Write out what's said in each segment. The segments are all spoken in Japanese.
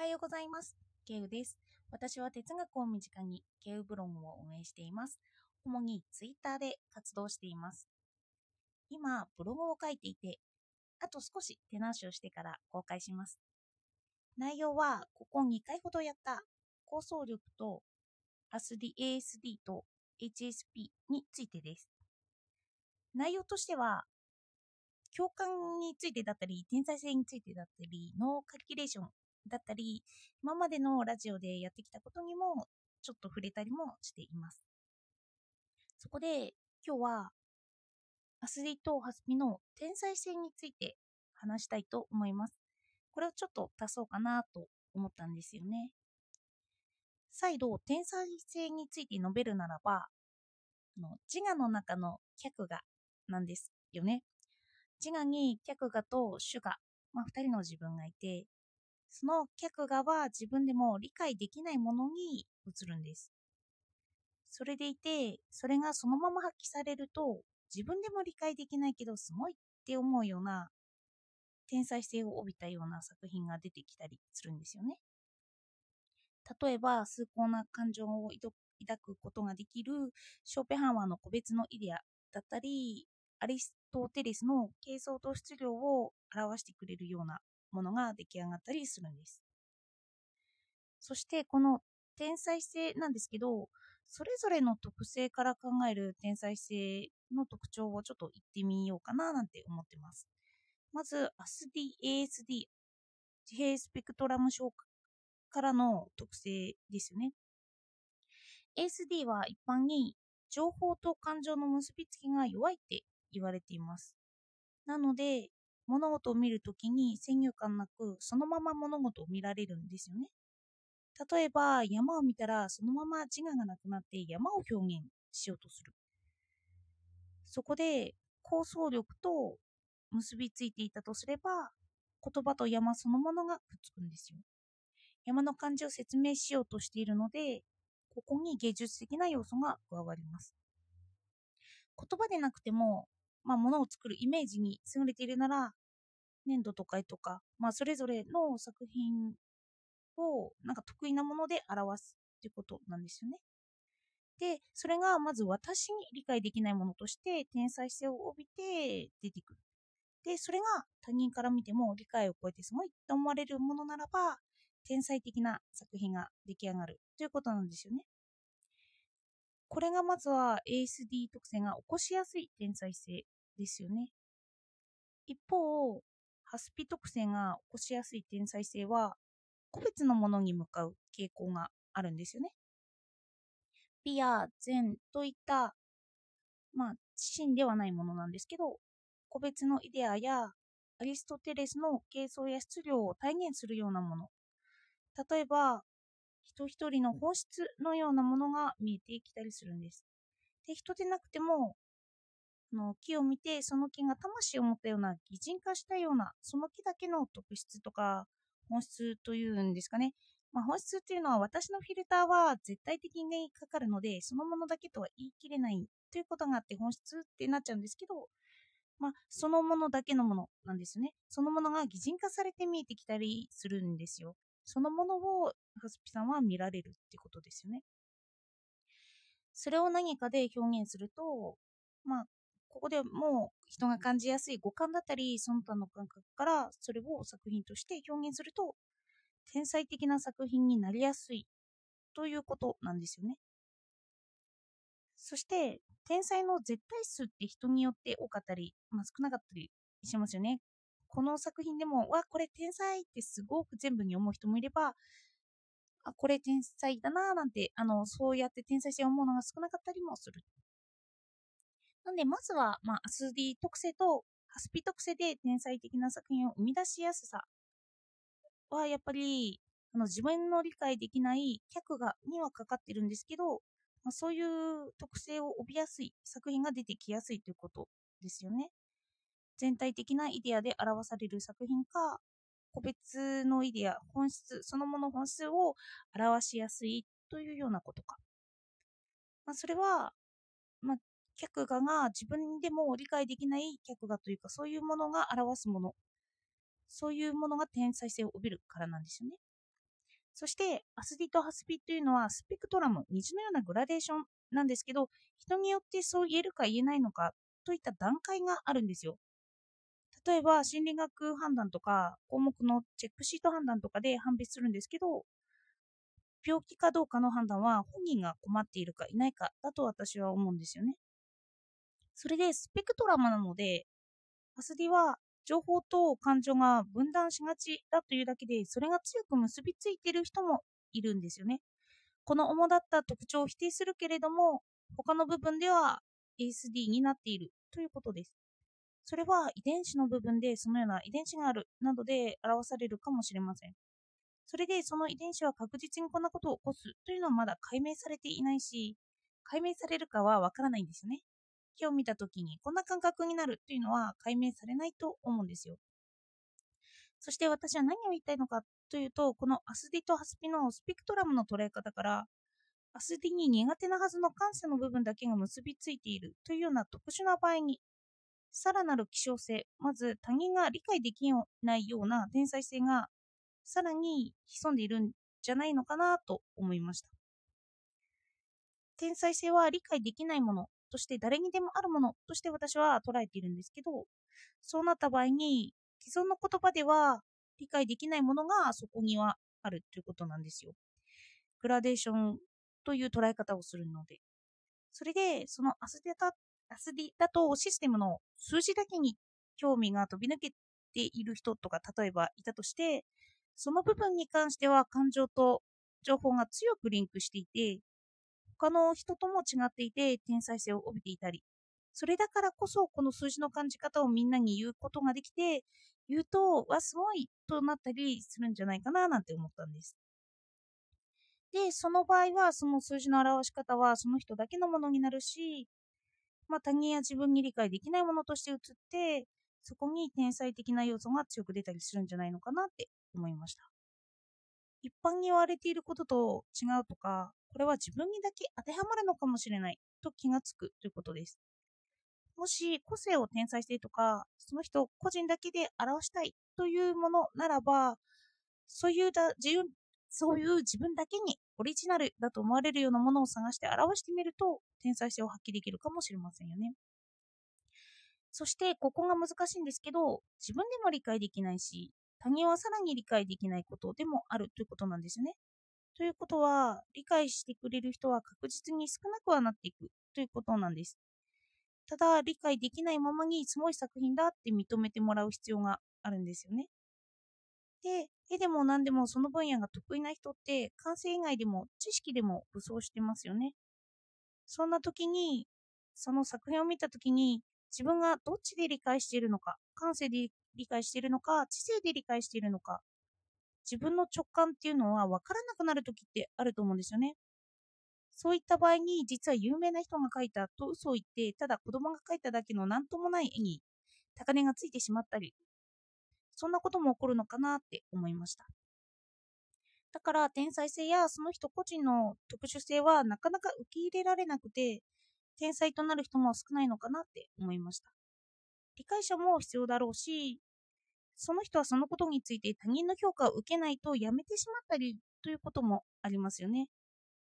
はようございます。ケウです。私は哲学を身近にケウブログを運営しています。主にツイッターで活動しています。今、ブログを書いていて、あと少し手直しをしてから公開します。内容は、ここ2回ほどやった構想力と ASD、ASD と HSP についてです。内容としては、共感についてだったり、天才性についてだったり、脳カリキュレーションだったり、今までのラジオでやってきたことにもちょっと触れたりもしています。そこで今日はアスリートハスピの天才性について話したいと思います。これをちょっと足そうかなと思ったんですよね。再度、天才性について述べるならば、の自我の中の脚我なんですよね。自我に脚我と主我、まあ、2人の自分がいて、その脚我は自分でも理解できないものに移るんです。それでいて、それがそのまま発揮されると、自分でも理解できないけどすごいって思うような天才性を帯びたような作品が出てきたりするんですよね。例えば、崇高な感情を抱くことができるショーペハンワーの個別のイデアだったり、アリストテレスの形相と質量を表してくれるようなものが出来上がったりするんです。そしてこの天才性なんですけど、それぞれの特性から考える天才性の特徴をちょっと言ってみようかななんて思ってます。まず、ASD、ASD、自閉スペクトラム症からの特性ですよね。ASD は一般に情報と感情の結びつきが弱いって言われています。なので、物事を見るときに先入観なくそのまま物事を見られるんですよね。例えば山を見たらそのまま自我がなくなって山を表現しようとする。そこで構想力と結びついていたとすれば言葉と山そのものがくっつくんですよ。山の漢字を説明しようとしているのでここに芸術的な要素が加わります。言葉でなくてもまあ、物を作るイメージに優れているなら、粘土とか絵とか、まあ、それぞれの作品をなんか得意なもので表すっていうことなんですよね。で、それがまず私に理解できないものとして天才性を帯びて出てくる。で、それが他人から見ても理解を超えてすごいと思われるものならば、天才的な作品が出来上がるということなんですよね。これがまずは ASD 特性が起こしやすい天才性ですよね。一方、ハスピ特性が起こしやすい天才性は、個別のものに向かう傾向があるんですよね。美や善といった、まあ、真ではないものなんですけど、個別のイデアやアリストテレスの形相や質量を体現するようなもの。例えば、人一人の本質のようなものが見えてきたりするんです。で、人でなくても、の木を見てその木が魂を持ったような擬人化したようなその木だけの特質とか本質というんですかね、まあ、本質っていうのは私のフィルターは絶対的にかかるのでそのものだけとは言い切れないということがあって本質ってなっちゃうんですけど、まあ、そのものだけのものなんですね。そのものが擬人化されて見えてきたりするんですよ。そのものをハスピさんは見られるってことですよね。それを何かで表現するとまあここでもう人が感じやすい五感だったり、その他の感覚からそれを作品として表現すると、天才的な作品になりやすいということなんですよね。そして、天才の絶対数って人によって多かったり、まあ、少なかったりしますよね。この作品でも、わ、これ天才ってすごく全部に思う人もいれば、あ、これ天才だなぁなんて、あの、そうやって天才性を思うのが少なかったりもする。なんで、まずは、まあ、アスディ特性とハスピ特性で天才的な作品を生み出しやすさは、やっぱり、あの自分の理解できない脚がにはかかってるんですけど、まあ、そういう特性を帯びやすい作品が出てきやすいということですよね。全体的なイデアで表される作品か、個別のイデア、本質、そのもの本質を表しやすいというようなことか。まあ、それは、まあ、脚画が自分でも理解できない脚画というか、そういうものが表すもの、そういうものが天才性を帯びるからなんですよね。そしてアスディとハスピというのはスペクトラム、虹のようなグラデーションなんですけど、人によってそう言えるか言えないのかといった段階があるんですよ。例えば心理学判断とか項目のチェックシート判断とかで判別するんですけど、病気かどうかの判断は本人が困っているかいないかだと私は思うんですよね。それでスペクトラムなので、アスディは情報と感情が分断しがちだというだけで、それが強く結びついている人もいるんですよね。この主だった特徴を否定するけれども、他の部分では ASD になっているということです。それは遺伝子の部分でそのような遺伝子があるなどで表されるかもしれません。それでその遺伝子は確実にこんなことを起こすというのはまだ解明されていないし、解明されるかはわからないんですよね。木を見た時にこんな感覚になるというのは解明されないと思うんですよ。そして私は何を言いたいのかというと、この ASD と HSP のスペクトラムの捉え方から、 ASD に苦手なはずの感性の部分だけが結びついているというような特殊な場合に、さらなる希少性、まず他人が理解できないような天才性がさらに潜んでいるんじゃないのかなと思いました。天才性は理解できないものとして誰にでもあるものとして私は捉えているんですけど、そうなった場合に既存の言葉では理解できないものがそこにはあるということなんですよ。グラデーションという捉え方をするので。それで、その ASDだ、ASDだとシステムの数字だけに興味が飛び抜けている人とか例えばいたとして、その部分に関しては感情と情報が強くリンクしていて、他の人とも違っていて天才性を帯びていたり、それだからこそこの数字の感じ方をみんなに言うことができて、言うと、わ、すごいとなったりするんじゃないかななんて思ったんです。で、その場合は、その数字の表し方はその人だけのものになるし、まあ、他人や自分に理解できないものとして映って、そこに天才的な要素が強く出たりするんじゃないのかなって思いました。一般に言われていることと違うとか、これは自分にだけ当てはまるのかもしれないと気がつくということです。もし個性を天才性とか、その人個人だけで表したいというものならば、そういうだ自由そういう自分だけにオリジナルだと思われるようなものを探して表してみると、天才性を発揮できるかもしれませんよね。そして、ここが難しいんですけど、自分でも理解できないし、他人はさらに理解できないことでもあるということなんですね。ということは、理解してくれる人は確実に少なくはなっていくということなんです。ただ、理解できないままにすごい作品だって認めてもらう必要があるんですよね。で、絵でも何でもその分野が得意な人って、感性以外でも知識でも武装してますよね。そんな時に、その作品を見た時に、自分がどっちで理解しているのか、感性で理理解しているのか、知性で理解しているのか、自分の直感っていうのは分からなくなる時ってあると思うんですよね。そういった場合に、実は有名な人が描いたと嘘を言って、ただ子供が描いただけの何ともない絵に高値がついてしまったり、そんなことも起こるのかなって思いました。だから天才性やその人個人の特殊性はなかなか受け入れられなくて、天才となる人も少ないのかなって思いました。理解者も必要だろうし、その人はそのことについて他人の評価を受けないとやめてしまったりということもありますよね。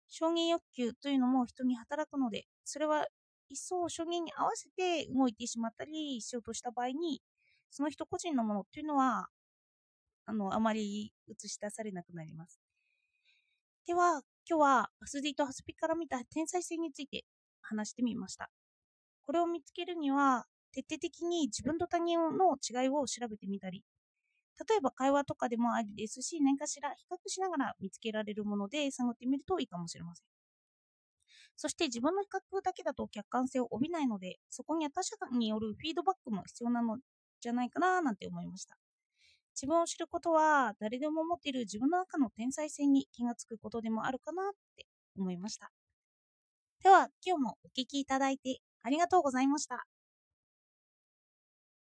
承認欲求というのも人に働くので、それは一層承認に合わせて動いてしまったりしようとした場合に、その人個人のものっていうのは、あの、あまり映し出されなくなります。では、今日はアスディとハスピから見た天才性について話してみました。これを見つけるには、徹底的に自分と他人の違いを調べてみたり、例えば会話とかでもありですし、何かしら比較しながら見つけられるもので探ってみるといいかもしれません。そして自分の比較だけだと客観性を帯びないので、そこには他者によるフィードバックも必要なのじゃないかななんて思いました。自分を知ることは誰でも持っている自分の中の天才性に気がつくことでもあるかなって思いました。では今日もお聴きいただいてありがとうございました。